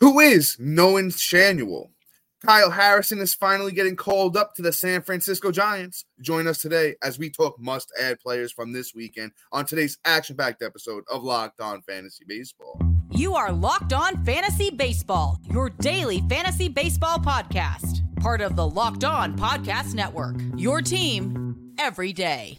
Who is Nolan Schanuel? Kyle Harrison is finally getting called up to the San Francisco Giants. Join us today as we talk must add players from this weekend on today's action packed episode of Locked On Fantasy Baseball. You are Locked On Fantasy Baseball, your daily fantasy baseball podcast, part of the Locked On Podcast Network. Your team every day.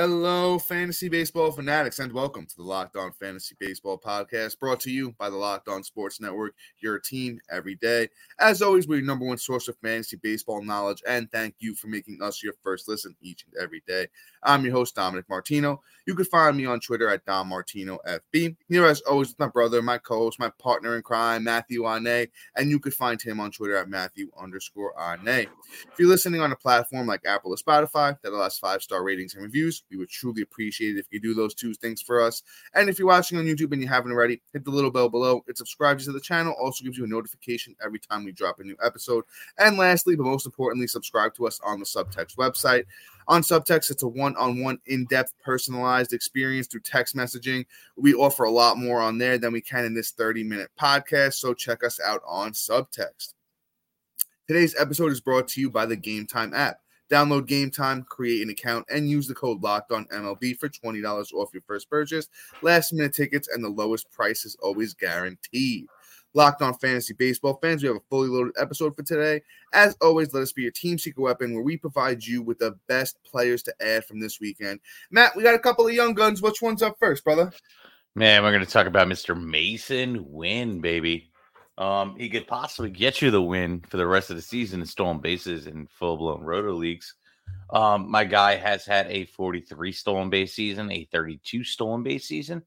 Hello, fantasy baseball fanatics, and welcome to the Locked On Fantasy Baseball Podcast, brought to you by the Locked On Sports Network, your team every day. As always, we're your number one source of fantasy baseball knowledge, and thank you for making us your first listen each and every day. I'm your host, Dominic Martino. You can find me on Twitter at Dom Martino FB. Here, as always, with my brother, my co-host, my partner in crime, Matthew Ane, and you can find him on Twitter at Matthew underscore Ane. If you're listening on a platform like Apple or Spotify that allows five-star ratings and reviews, we would truly appreciate it if you do those two things for us. And if you're watching on YouTube and you haven't already, hit the little bell below. It subscribes you to the channel, also gives you a notification every time we drop a new episode. And lastly, but most importantly, subscribe to us on the Subtext website. On Subtext, it's a one on one, in depth, personalized experience through text messaging. We offer a lot more on there than we can in this 30 minute podcast. So check us out on Subtext. Today's episode is brought to you by the Game Time app. Download Game Time, create an account, and use the code Locked On MLB for twenty dollars off your first purchase. Last minute tickets and the lowest price is always guaranteed. Locked On Fantasy Baseball fans, we have a fully loaded episode for today. As always, let us be your team secret weapon where we provide you with the best players to add from this weekend. Matt, we got a couple of young guns. Which one's up first, brother? Man, we're going to talk about Mr. Masyn Winn, baby. Um, he could possibly get you the win for the rest of the season in stolen bases in full blown roto leagues. Um, my guy has had a 43 stolen base season, a 32 stolen base season.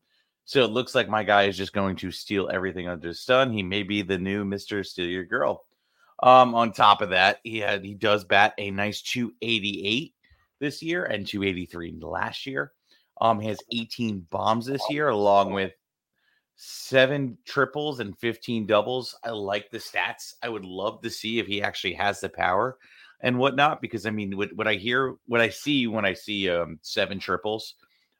So it looks like my guy is just going to steal everything under the sun. He may be the new Mr. Steal Your Girl. Um, on top of that, he had he does bat a nice 288 this year and 283 last year. Um, he has 18 bombs this year, along with seven triples and 15 doubles. I like the stats. I would love to see if he actually has the power and whatnot, because I mean, what, what I hear, what I see when I see um, seven triples,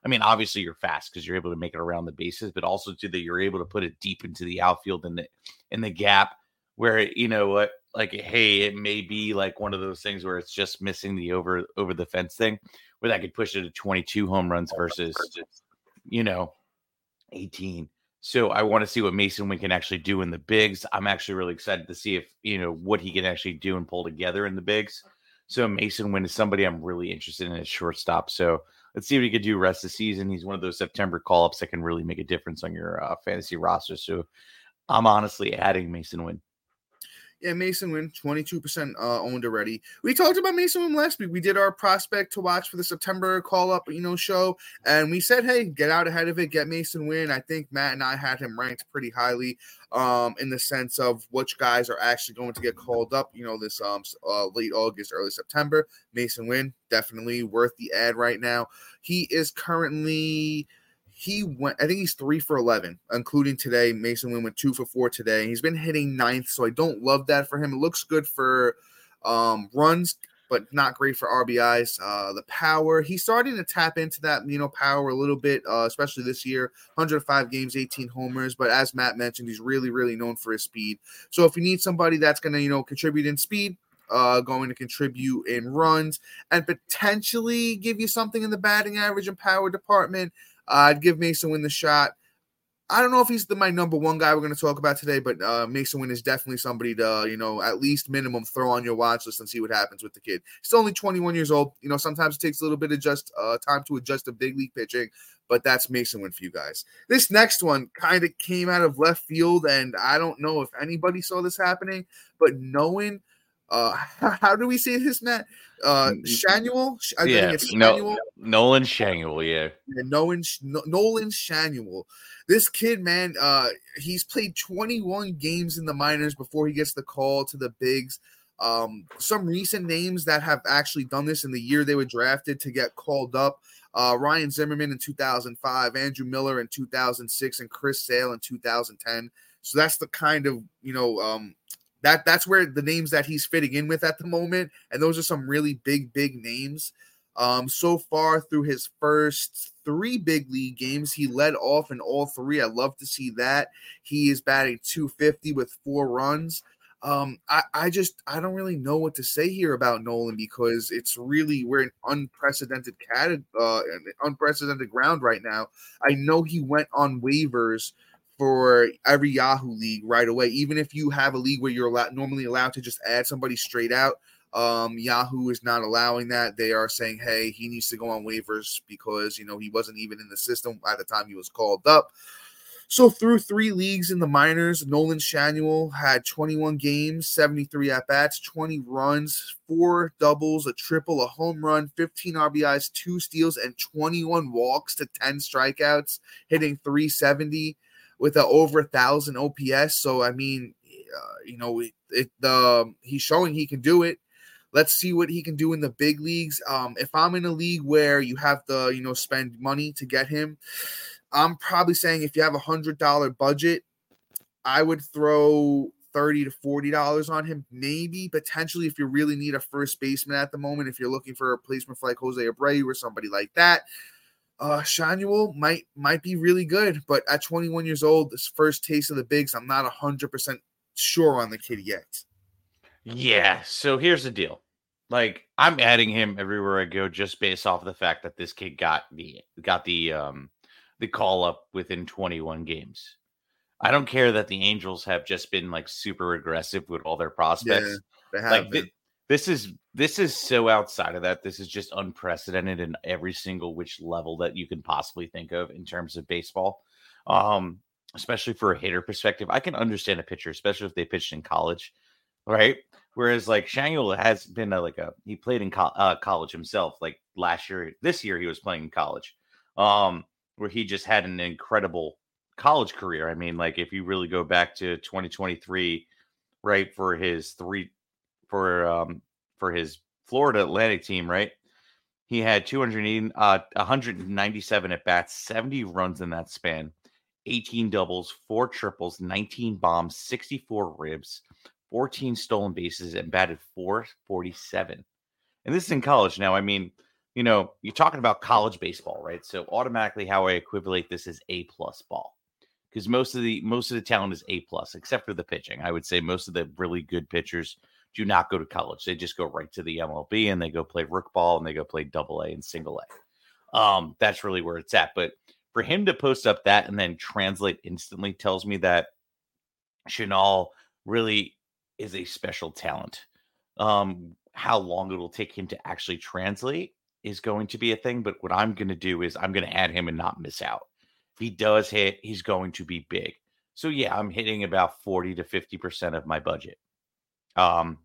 I mean, obviously you're fast because you're able to make it around the bases, but also to that you're able to put it deep into the outfield and the in the gap where you know what, like, hey, it may be like one of those things where it's just missing the over over the fence thing, where that could push it to 22 home runs versus, you know, 18. So I want to see what Masyn Winn can actually do in the bigs. I'm actually really excited to see if you know what he can actually do and pull together in the bigs. So Masyn Winn is somebody I'm really interested in at shortstop. So let's see what he could do rest of the season. He's one of those September call ups that can really make a difference on your uh, fantasy roster. So I'm honestly adding Masyn Winn. Yeah, Masyn Winn, 22% uh, owned already. We talked about Masyn Winn last week. We did our prospect to watch for the September call up, you know, show. And we said, hey, get out ahead of it, get Masyn Winn. I think Matt and I had him ranked pretty highly um, in the sense of which guys are actually going to get called up, you know, this um, uh, late August, early September. Masyn Winn, definitely worth the add right now. He is currently he went i think he's three for 11 including today. Masyn winn went two for four today. He's been hitting ninth so i don't love that for him. It looks good for um, runs but not great for rbis uh, the power he's starting to tap into that you know power a little bit uh, especially this year. 105 games 18 homers but as matt mentioned he's really really known for his speed. So if you need somebody that's going to you know contribute in speed uh, going to contribute in runs and potentially give you something in the batting average and power department I'd give Masyn Winn the shot. I don't know if he's the my number one guy we're going to talk about today, but uh, Masyn Winn is definitely somebody to you know at least minimum throw on your watch list and see what happens with the kid. He's only 21 years old. You know sometimes it takes a little bit of just uh, time to adjust to big league pitching, but that's Masyn Winn for you guys. This next one kind of came out of left field, and I don't know if anybody saw this happening, but knowing uh, how do we say this, Matt? Uh, Schanuel? I yeah, think it's No, Nolan Schanuel, yeah. yeah Nolan, Nolan Schanuel. This kid, man, uh, he's played 21 games in the minors before he gets the call to the bigs. Um, some recent names that have actually done this in the year they were drafted to get called up. Uh, Ryan Zimmerman in 2005, Andrew Miller in 2006, and Chris Sale in 2010. So that's the kind of you know um, that that's where the names that he's fitting in with at the moment, and those are some really big big names. Um, so far through his first three big league games, he led off in all three. I love to see that. He is batting 250 with four runs. Um, I, I just I don't really know what to say here about Nolan because it's really we're in unprecedented cat uh unprecedented ground right now. I know he went on waivers for every Yahoo league right away, even if you have a league where you're allowed, normally allowed to just add somebody straight out. Um, Yahoo is not allowing that. They are saying, hey, he needs to go on waivers because you know he wasn't even in the system at the time he was called up. So through three leagues in the minors, Nolan Schanuel had 21 games, 73 at bats, 20 runs, four doubles, a triple, a home run, 15 RBIs, two steals, and 21 walks to 10 strikeouts, hitting 370 with a over a thousand OPS. So I mean, uh, you know, it, it um, he's showing he can do it. Let's see what he can do in the big leagues. Um, if I'm in a league where you have to, you know, spend money to get him, I'm probably saying if you have a hundred dollar budget, I would throw 30 to 40 dollars on him maybe potentially if you really need a first baseman at the moment if you're looking for a replacement for like jose abreu or somebody like that uh Schanuel might might be really good but at 21 years old this first taste of the bigs i'm not 100% sure on the kid yet yeah. So here's the deal. Like I'm adding him everywhere I go just based off of the fact that this kid got the got the um the call up within 21 games. I don't care that the Angels have just been like super aggressive with all their prospects. Yeah, like th- this is this is so outside of that. This is just unprecedented in every single which level that you can possibly think of in terms of baseball. Um, especially for a hitter perspective. I can understand a pitcher, especially if they pitched in college, right? Whereas like Schanuel has been a, like a he played in co- uh, college himself. Like last year, this year he was playing in college, um, where he just had an incredible college career. I mean, like if you really go back to 2023, right for his three for um for his Florida Atlantic team, right? He had 280, uh, 197 at bats, 70 runs in that span, 18 doubles, four triples, 19 bombs, 64 ribs, 14 stolen bases and batted 447. And this is in college. Now, I mean, you know, you're talking about college baseball, right? So automatically how I equivalent this is A plus ball. Because most of the most of the talent is A plus, except for the pitching. I would say most of the really good pitchers do not go to college. They just go right to the MLB and they go play rook ball and they go play double A and single A. Um, that's really where it's at. But for him to post up that and then translate instantly tells me that Schanuel really is a special talent. Um, how long it'll take him to actually translate is going to be a thing. But what I'm going to do is I'm going to add him and not miss out. If he does hit, he's going to be big. So yeah, I'm hitting about 40 to 50% of my budget. Um,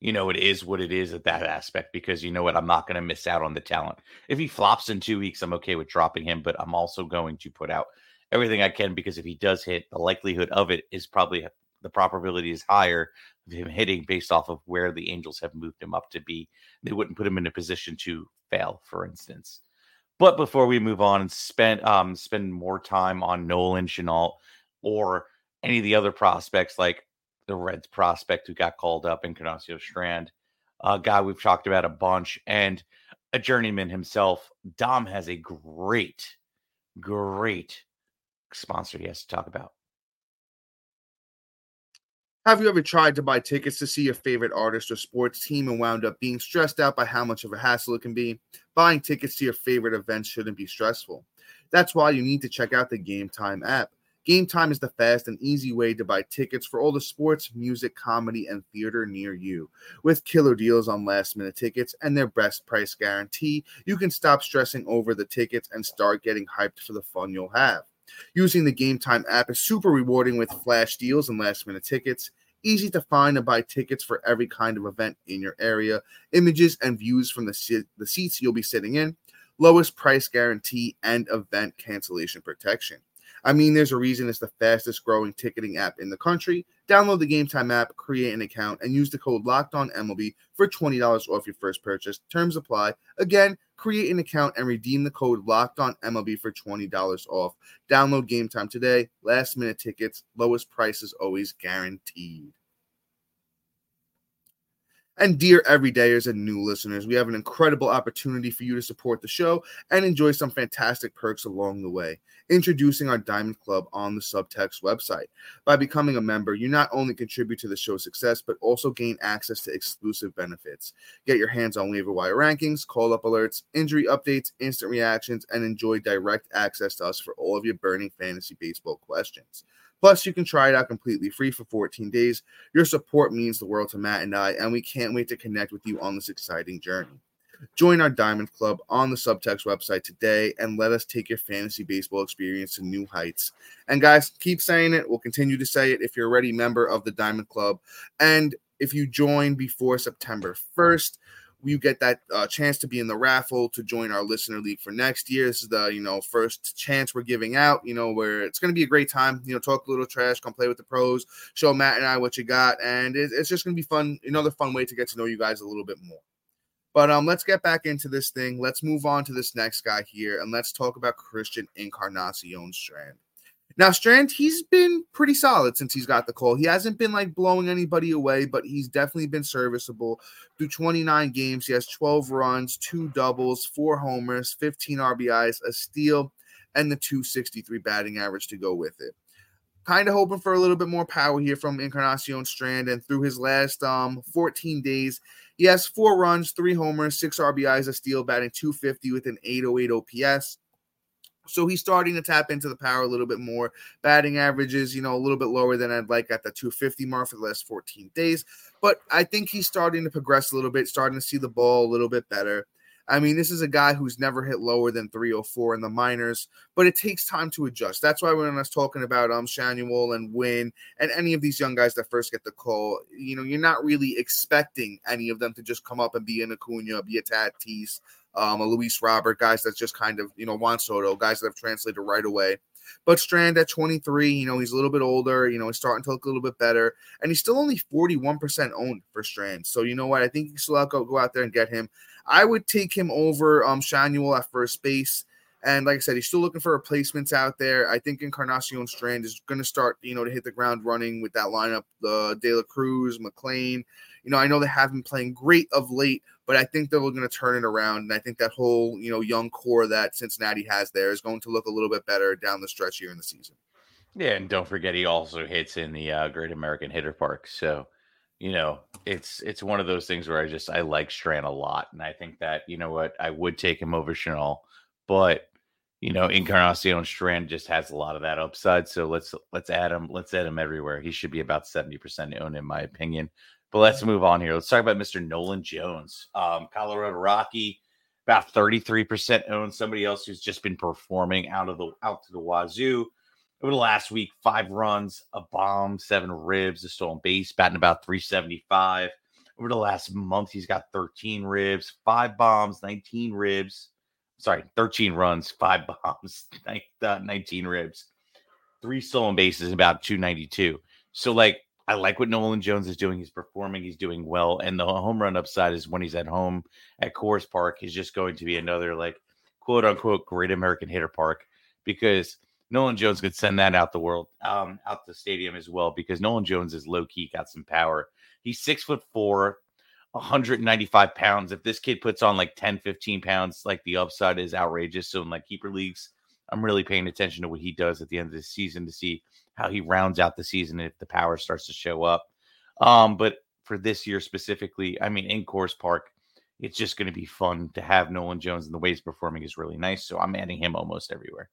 you know, it is what it is at that aspect because you know what, I'm not going to miss out on the talent. If he flops in two weeks, I'm okay with dropping him, but I'm also going to put out everything I can because if he does hit, the likelihood of it is probably the probability is higher of him hitting based off of where the Angels have moved him up to be. They wouldn't put him in a position to fail, for instance. But before we move on and spend um spend more time on Nolan Schanuel or any of the other prospects like the Reds prospect who got called up in Encarnacion Strand, a guy we've talked about a bunch, and a journeyman himself. Dom has a great, great sponsor he has to talk about. Have you ever tried to buy tickets to see your favorite artist or sports team and wound up being stressed out by how much of a hassle it can be? Buying tickets to your favorite events shouldn't be stressful. That's why you need to check out the Game Time app. Game Time is the fast and easy way to buy tickets for all the sports, music, comedy, and theater near you. With killer deals on last minute tickets and their best price guarantee, you can stop stressing over the tickets and start getting hyped for the fun you'll have. Using the Game Time app is super rewarding with flash deals and last minute tickets. Easy to find and buy tickets for every kind of event in your area. Images and views from the, si- the seats you'll be sitting in. Lowest price guarantee and event cancellation protection. I mean, there's a reason it's the fastest growing ticketing app in the country. Download the Game Time app, create an account, and use the code Locked On MLB for $20 off your first purchase. Terms apply. Again, create an account and redeem the code Locked On MLB for $20 off. Download Game Time today. Last minute tickets, lowest prices always guaranteed. And dear everydayers and new listeners, we have an incredible opportunity for you to support the show and enjoy some fantastic perks along the way. Introducing our Diamond Club on the Subtext website. By becoming a member, you not only contribute to the show's success, but also gain access to exclusive benefits. Get your hands on waiver wire rankings, call up alerts, injury updates, instant reactions, and enjoy direct access to us for all of your burning fantasy baseball questions. Plus, you can try it out completely free for 14 days. Your support means the world to Matt and I, and we can't wait to connect with you on this exciting journey. Join our Diamond Club on the Subtext website today and let us take your fantasy baseball experience to new heights. And guys, keep saying it. We'll continue to say it if you're already a member of the Diamond Club. And if you join before September 1st, you get that uh, chance to be in the raffle to join our listener league for next year. This is the you know first chance we're giving out. You know where it's going to be a great time. You know, talk a little trash, come play with the pros, show Matt and I what you got, and it, it's just going to be fun. Another fun way to get to know you guys a little bit more. But um, let's get back into this thing. Let's move on to this next guy here, and let's talk about Christian Encarnacion Strand. Now, Strand, he's been pretty solid since he's got the call. He hasn't been like blowing anybody away, but he's definitely been serviceable. Through 29 games, he has 12 runs, two doubles, four homers, 15 RBIs, a steal, and the 263 batting average to go with it. Kind of hoping for a little bit more power here from Encarnacion Strand. And through his last um 14 days, he has four runs, three homers, six RBIs, a steal, batting 250 with an 808 OPS. So he's starting to tap into the power a little bit more. Batting averages, you know, a little bit lower than I'd like at the 250 mark for the last 14 days. But I think he's starting to progress a little bit, starting to see the ball a little bit better. I mean, this is a guy who's never hit lower than 304 in the minors, but it takes time to adjust. That's why when I was talking about um Schanuel and Winn and any of these young guys that first get the call, you know, you're not really expecting any of them to just come up and be an Acuna, be a Tatis, um, a Luis Robert, guys that's just kind of, you know, Juan Soto, guys that have translated right away. But Strand at 23, you know, he's a little bit older, you know, he's starting to look a little bit better, and he's still only 41% owned for Strand. So, you know what? I think you still have to go out there and get him. I would take him over um Schanuel at first base. And like I said, he's still looking for replacements out there. I think Encarnacion Strand is going to start, you know, to hit the ground running with that lineup. The De La Cruz, McLain. You know, I know they have been playing great of late, but I think they're going to turn it around. And I think that whole, you know, young core that Cincinnati has there is going to look a little bit better down the stretch here in the season. Yeah, and don't forget he also hits in the uh, Great American Hitter Park. So, you know, it's it's one of those things where I just I like Strand a lot, and I think that you know what I would take him over Schanuel, but you know Encarnacion Strand just has a lot of that upside. So let's let's add him. Let's add him everywhere. He should be about seventy percent owned in my opinion. But let's move on here. Let's talk about Mr. Nolan Jones, um, Colorado Rocky, about 33% owned. Somebody else who's just been performing out of the out to the wazoo. Over the last week, five runs, a bomb, seven ribs, a stolen base, batting about 375. Over the last month, he's got 13 ribs, five bombs, 19 ribs. Sorry, 13 runs, five bombs, uh, 19 ribs, three stolen bases, about 292. So, like, I like what Nolan Jones is doing. He's performing, he's doing well. And the home run upside is when he's at home at Coors Park, he's just going to be another, like, quote unquote, great American hitter park because Nolan Jones could send that out the world, um, out the stadium as well because Nolan Jones is low key, got some power. He's six foot four, 195 pounds. If this kid puts on like 10, 15 pounds, like the upside is outrageous. So in like keeper leagues, I'm really paying attention to what he does at the end of the season to see how he rounds out the season if the power starts to show up. Um, but for this year specifically, I mean, in Coors Park, it's just going to be fun to have Nolan Jones and the way he's performing is really nice. So I'm adding him almost everywhere.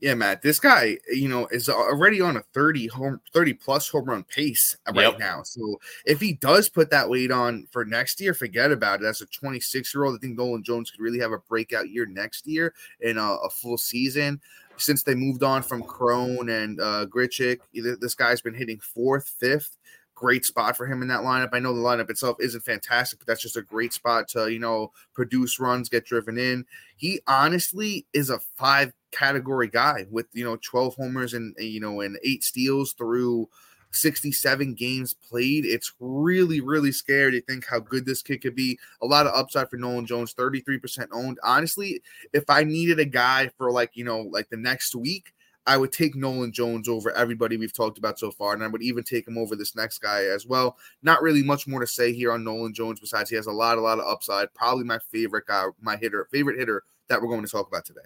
Yeah, Matt, this guy, you know, is already on a 30 home 30 plus home run pace right yep. now. So if he does put that weight on for next year, forget about it. As a 26 year old, I think Nolan Jones could really have a breakout year next year in a, a full season since they moved on from Cron and uh, Grichuk. This guy's been hitting fourth, fifth. Great spot for him in that lineup. I know the lineup itself isn't fantastic, but that's just a great spot to, you know, produce runs, get driven in. He honestly is a five category guy with you know 12 homers and you know and eight steals through 67 games played. It's really, really scary to think how good this kid could be. A lot of upside for Nolan Jones, 33% owned. Honestly, if I needed a guy for like, you know, like the next week, I would take Nolan Jones over everybody we've talked about so far, and I would even take him over this next guy as well. Not really much more to say here on Nolan Jones besides he has a lot, a lot of upside. Probably my favorite guy, my hitter, favorite hitter that we're going to talk about today.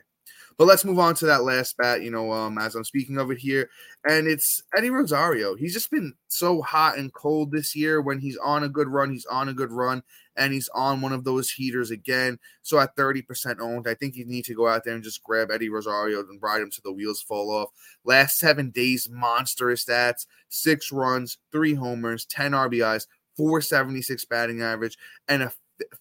But let's move on to that last bat, you know, um, as I'm speaking of it here. And it's Eddie Rosario. He's just been so hot and cold this year. When he's on a good run, he's on a good run, and he's on one of those heaters again. So at 30% owned, I think you need to go out there and just grab Eddie Rosario and ride him to the wheels fall off. Last seven days, monstrous stats six runs, three homers, 10 RBIs, 476 batting average, and a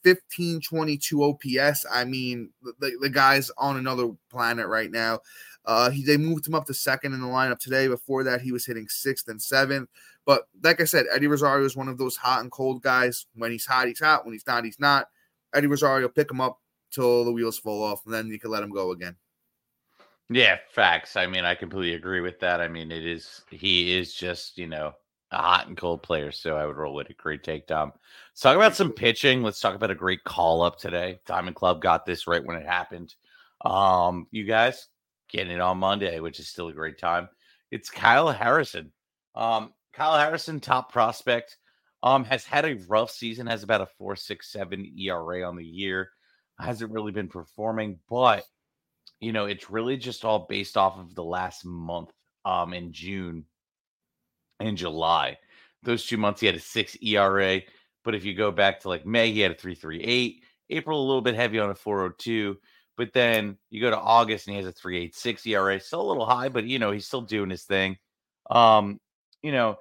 1522 OPS. I mean, the, the guy's on another planet right now. Uh, he, they moved him up to second in the lineup today. Before that, he was hitting sixth and seventh. But like I said, Eddie Rosario is one of those hot and cold guys. When he's hot, he's hot. When he's not, he's not. Eddie Rosario, pick him up till the wheels fall off, and then you can let him go again. Yeah, facts. I mean, I completely agree with that. I mean, it is he is just you know hot and cold player, so I would roll with a great take, Dom. Let's talk about some pitching. Let's talk about a great call up today. Diamond Club got this right when it happened. Um, you guys getting it on Monday, which is still a great time. It's Kyle Harrison. Um, Kyle Harrison, top prospect, um, has had a rough season, has about a four six seven ERA on the year. Hasn't really been performing, but you know, it's really just all based off of the last month um in June in July. Those two months, he had a six ERA. But if you go back to like May, he had a 338. April, a little bit heavy on a 402. But then you go to August and he has a 386 ERA. Still a little high, but you know, he's still doing his thing. Um, you know,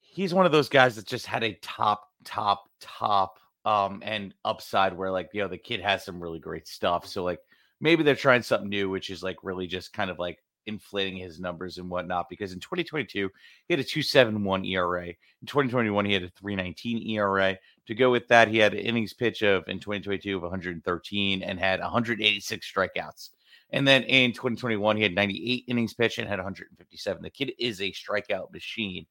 he's one of those guys that just had a top, top, top um and upside where like you know the kid has some really great stuff. So like maybe they're trying something new, which is like really just kind of like inflating his numbers and whatnot because in 2022 he had a 271 ERA. In 2021 he had a 319 ERA. To go with that, he had an innings pitch of in 2022 of 113 and had 186 strikeouts. And then in 2021 he had 98 innings pitch and had 157. The kid is a strikeout machine.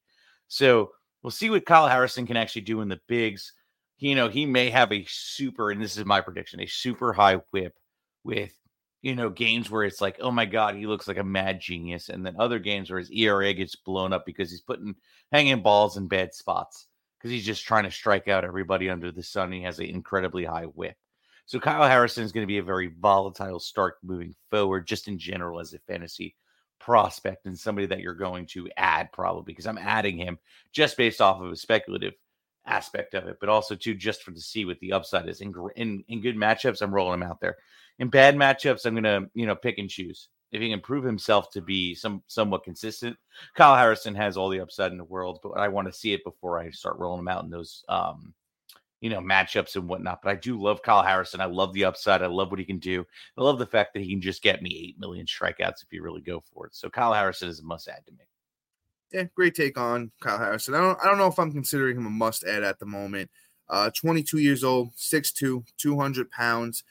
So we'll see what Kyle Harrison can actually do in the bigs. You know, he may have a super, and this is my prediction, a super high whip with you know, games where it's like, oh my God, he looks like a mad genius. And then other games where his ERA gets blown up because he's putting hanging balls in bad spots because he's just trying to strike out everybody under the sun. he has an incredibly high whip. So Kyle Harrison is going to be a very volatile start moving forward, just in general as a fantasy prospect and somebody that you're going to add probably because I'm adding him just based off of a speculative aspect of it, but also too just for to see what the upside is. In, in in good matchups, I'm rolling him out there. In bad matchups, I'm gonna you know pick and choose. If he can prove himself to be some somewhat consistent, Kyle Harrison has all the upside in the world, but I want to see it before I start rolling him out in those um you know matchups and whatnot. But I do love Kyle Harrison. I love the upside. I love what he can do. I love the fact that he can just get me eight million strikeouts if you really go for it. So Kyle Harrison is a must add to me yeah, great take on Kyle Harrison. I don't I don't know if I'm considering him a must add at the moment. Uh, 22 years old, 6'2, 200 pounds.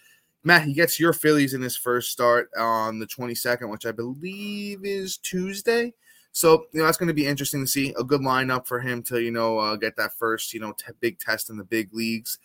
Matt, he gets your Phillies in his first start on the 22nd, which I believe is Tuesday. So, you know, that's going to be interesting to see. A good lineup for him to, you know, uh, get that first, you know, t- big test in the big leagues.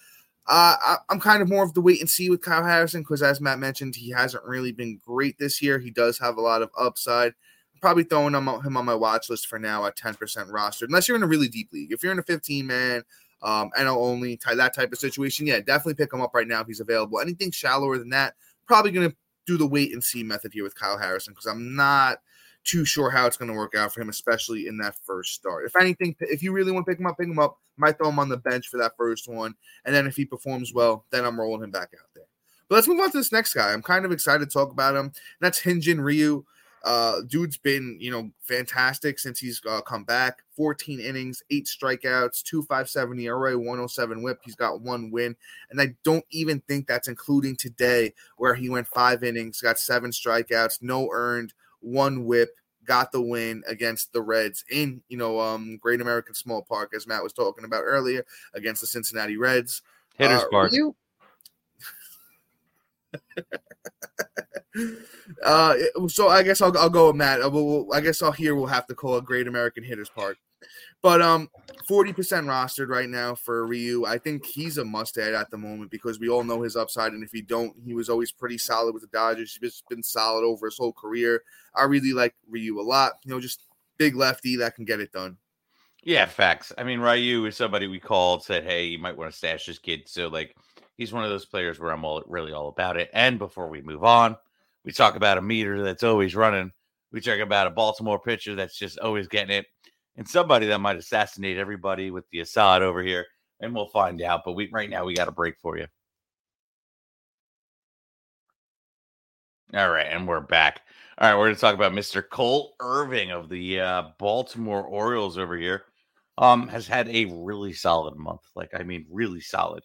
Uh, I, am kind of more of the wait and see with Kyle Harrison because, as Matt mentioned, he hasn't really been great this year. He does have a lot of upside probably throwing him, him on my watch list for now at 10% rostered, unless you're in a really deep league. If you're in a 15 man, um, NL only, that type of situation, yeah, definitely pick him up right now if he's available. Anything shallower than that, probably going to do the wait and see method here with Kyle Harrison because I'm not too sure how it's going to work out for him, especially in that first start. If anything, if you really want to pick him up, pick him up. Might throw him on the bench for that first one, and then if he performs well, then I'm rolling him back out there. But let's move on to this next guy. I'm kind of excited to talk about him. that's Hyun-Jin Ryu. Uh, dude's been, you know, fantastic since he's uh, come back. 14 innings, eight strikeouts, 257 ERA, 107 whip. He's got one win. And I don't even think that's including today, where he went five innings, got seven strikeouts, no earned, one whip, got the win against the Reds in, you know, um, Great American Small Park, as Matt was talking about earlier, against the Cincinnati Reds. Hitters uh, Park. Uh, so I guess I'll, I'll go with Matt. We'll, I guess I'll here we'll have to call a Great American Hitters Park. But um, forty percent rostered right now for Ryu. I think he's a must add at the moment because we all know his upside, and if you don't, he was always pretty solid with the Dodgers. He's been solid over his whole career. I really like Ryu a lot. You know, just big lefty that can get it done. Yeah, facts. I mean, Ryu is somebody we called, said, "Hey, you might want to stash this kid." So, like, he's one of those players where I'm all really all about it. And before we move on, we talk about a meter that's always running. We talk about a Baltimore pitcher that's just always getting it, and somebody that might assassinate everybody with the Assad over here. And we'll find out. But we right now we got a break for you. All right, and we're back. All right, we're going to talk about Mr. Cole Irvin of the uh, Baltimore Orioles over here. Um, has had a really solid month. Like, I mean, really solid.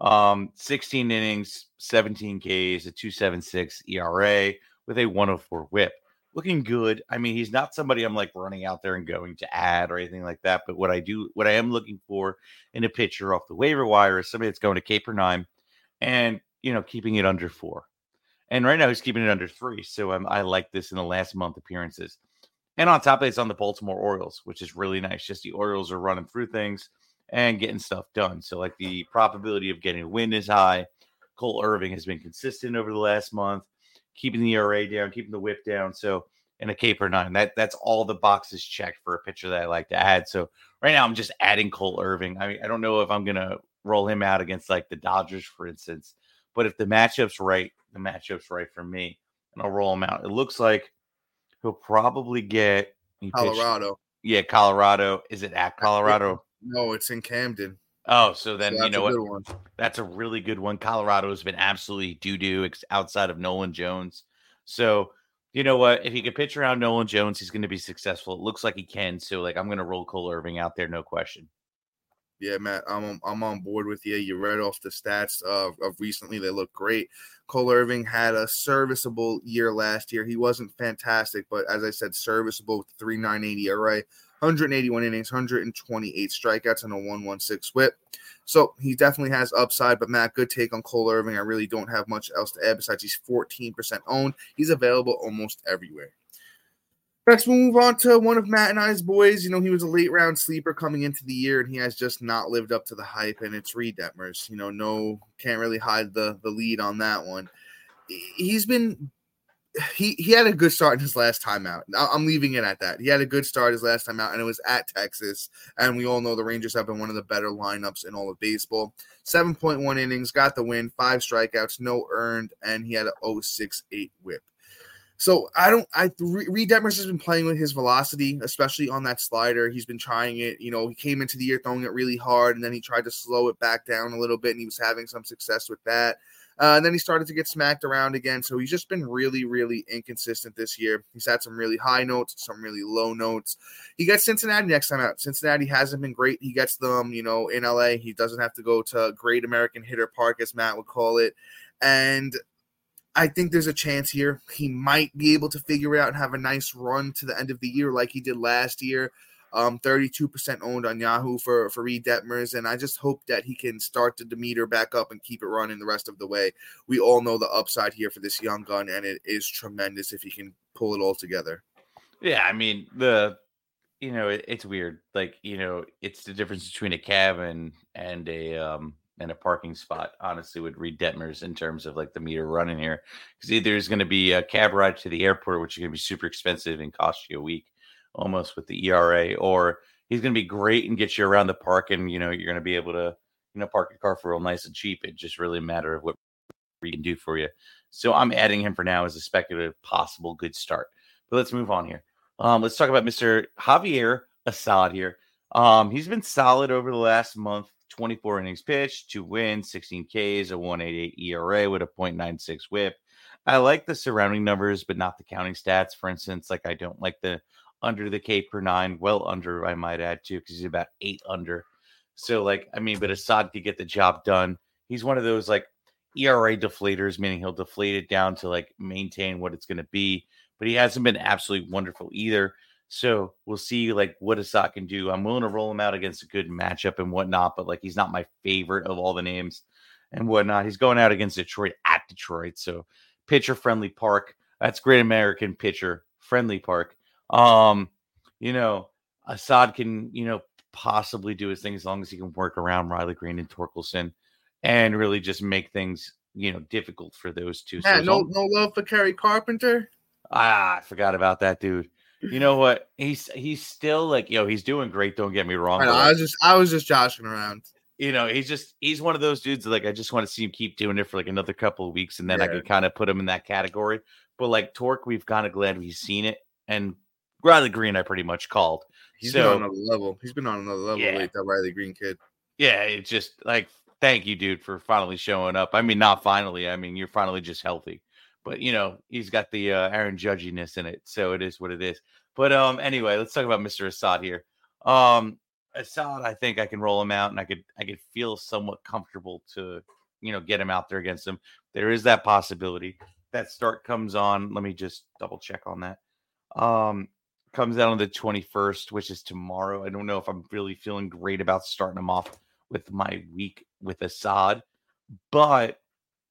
Um, 16 innings, 17 Ks, a 276 ERA with a 104 whip. Looking good. I mean, he's not somebody I'm like running out there and going to add or anything like that. But what I do, what I am looking for in a pitcher off the waiver wire is somebody that's going to K per nine and, you know, keeping it under four. And right now he's keeping it under three. So I like this in the last month appearances. And on top of it, it's on the Baltimore Orioles, which is really nice. Just the Orioles are running through things and getting stuff done. So, like the probability of getting a win is high. Cole Irvin has been consistent over the last month, keeping the ERA down, keeping the whip down. So, in a K per nine, that that's all the boxes checked for a pitcher that I like to add. So, right now I'm just adding Cole Irvin. I mean, I don't know if I'm gonna roll him out against like the Dodgers, for instance, but if the matchup's right, the matchup's right for me, and I'll roll him out. It looks like he'll probably get Colorado. Pitched, yeah, Colorado. Is it at Colorado? No, it's in Camden. Oh, so then so you know what? That's a really good one. Colorado has been absolutely doo doo outside of Nolan Jones. So you know what? If he can pitch around Nolan Jones, he's going to be successful. It looks like he can. So like, I'm going to roll Cole Irvin out there, no question. Yeah, Matt, I'm I'm on board with you. You read off the stats of, of recently; they look great. Cole Irvin had a serviceable year last year. He wasn't fantastic, but as I said, serviceable with 3.980 ERA, 181 innings, 128 strikeouts, and a 116 whip. So he definitely has upside. But Matt, good take on Cole Irvin. I really don't have much else to add besides he's 14% owned. He's available almost everywhere. Let's move on to one of Matt and I's boys. You know, he was a late round sleeper coming into the year, and he has just not lived up to the hype. And it's Reid Detmers. You know, no, can't really hide the the lead on that one. He's been he he had a good start in his last time out. I'm leaving it at that. He had a good start his last time out, and it was at Texas. And we all know the Rangers have been one of the better lineups in all of baseball. 7.1 innings, got the win, five strikeouts, no earned, and he had a 068 whip. So I don't. I Reid Detmers has been playing with his velocity, especially on that slider. He's been trying it. You know, he came into the year throwing it really hard, and then he tried to slow it back down a little bit, and he was having some success with that. Uh, and then he started to get smacked around again. So he's just been really, really inconsistent this year. He's had some really high notes, some really low notes. He gets Cincinnati next time out. Cincinnati hasn't been great. He gets them, you know, in LA. He doesn't have to go to Great American Hitter Park, as Matt would call it. And I think there's a chance here he might be able to figure it out and have a nice run to the end of the year like he did last year. Um, 32% owned on Yahoo for for Reid Detmers, and I just hope that he can start the meter back up and keep it running the rest of the way. We all know the upside here for this young gun, and it is tremendous if he can pull it all together. Yeah, I mean the, you know, it, it's weird. Like you know, it's the difference between a cab and a um and a parking spot, honestly, would Reid Detmers in terms of like the meter running here. Because either there's going to be a cab ride to the airport, which is going to be super expensive and cost you a week almost with the ERA, or he's going to be great and get you around the park and, you know, you're going to be able to, you know, park your car for real nice and cheap. It just really a matter of what he can do for you. So I'm adding him for now as a speculative possible good start. But let's move on here. Um, let's talk about Mr. Javier Assad here. Um, he's been solid over the last month 24 innings pitched, two wins, 16 Ks, a 188 ERA with a 0.96 whip. I like the surrounding numbers, but not the counting stats. For instance, like I don't like the under the K per nine, well under, I might add too, because he's about eight under. So, like, I mean, but Assad could get the job done. He's one of those like ERA deflators, meaning he'll deflate it down to like maintain what it's going to be, but he hasn't been absolutely wonderful either. So we'll see like what Assad can do. I'm willing to roll him out against a good matchup and whatnot, but like he's not my favorite of all the names and whatnot. He's going out against Detroit at Detroit. So pitcher friendly park. That's Great American Pitcher Friendly Park. Um, you know, Assad can, you know, possibly do his thing as long as he can work around Riley Greene and Torkelson and really just make things, you know, difficult for those two. Yeah, so no, no love for Kerry Carpenter. Ah, I forgot about that dude. You know what? He's he's still like, yo, he's doing great. Don't get me wrong. I, know, I was just, I was just joshing around. you know, he's just he's one of those dudes that, like I just want to see him keep doing it for like another couple of weeks, and then I Yeah. could kind of put him in that category. But like Torque, we've kind of glad we've seen it, and Riley Greene, I pretty much called. He's So- been on another level. He's been on another level Yeah. with that Riley Greene kid. Yeah, it's just like thank you, dude, for finally showing up. I mean, not finally. I mean, you're finally just healthy. But you know, he's got the uh, Aaron Judginess in it, so it is what it is. But um, anyway, let's talk about Mr. Assad here. Um, Assad, I think I can roll him out, and I could I could feel somewhat comfortable to you know get him out there against him. There is that possibility. That start comes on. Let me just double check on that. Um, comes out on the 21st, which is tomorrow. I don't know if I'm really feeling great about starting him off with my week with Assad, but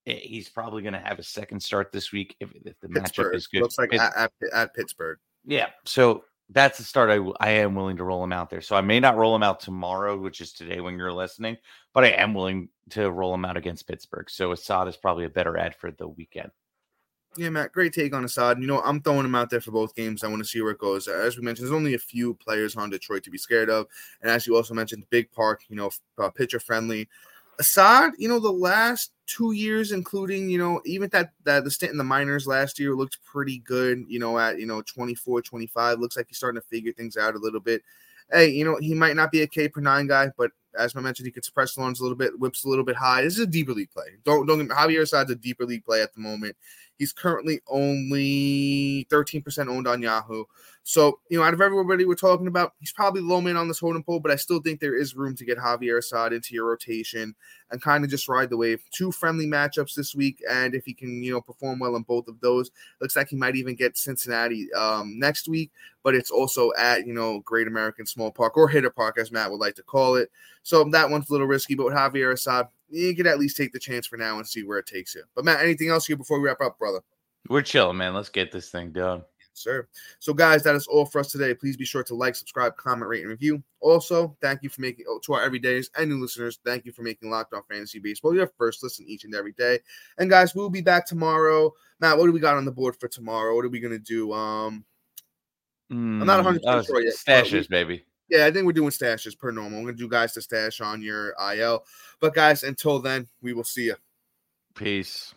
he's probably going to have a second start this week if, if the matchup is good. looks like Pitt- at, at, at Pittsburgh. yeah, so that's the start. I, w- I am willing to roll him out there. So I may not roll him out tomorrow, which is today when you're listening, but I am willing to roll him out against Pittsburgh. So Assad is probably a better add for the weekend. Yeah, Matt, great take on Assad. You know, I'm throwing him out there for both games. I want to see where it goes. As we mentioned, there's only a few players on Detroit to be scared of. And as you also mentioned, big park, you know, uh, pitcher friendly. Assad, you know, the last two years, including, you know, even that, that the stint in the minors last year looked pretty good, you know, at, you know, 24, 25. Looks like he's starting to figure things out a little bit. Hey, you know, he might not be a K per nine guy, but as I mentioned, he could suppress the runs a little bit, whips a little bit high. This is a deeper league play. Don't don't Javier Assad's a deeper league play at the moment. He's currently only 13% owned on Yahoo. So, you know, out of everybody we're talking about, he's probably low man on this holding pool, but I still think there is room to get Javier Assad into your rotation and kind of just ride the wave. Two friendly matchups this week. And if he can, you know, perform well in both of those, looks like he might even get Cincinnati um, next week, but it's also at, you know, Great American Small Park or Hitter Park, as Matt would like to call it. So that one's a little risky, but with Javier Assad, you can at least take the chance for now and see where it takes you. But Matt, anything else here before we wrap up, brother? We're chilling, man. Let's get this thing done. sir. So, guys, that is all for us today. Please be sure to like, subscribe, comment, rate, and review. Also, thank you for making oh, to our everydays and new listeners. Thank you for making Locked On Fantasy Baseball your first listen each and every day. And guys, we'll be back tomorrow. Matt, what do we got on the board for tomorrow? What are we gonna do? Um, I'm not 100% sure yet, but we- Stashes, baby. Yeah, I think we're doing stashes per normal. I'm gonna do guys to stash on your IL. But guys, until then, we will see you. Peace.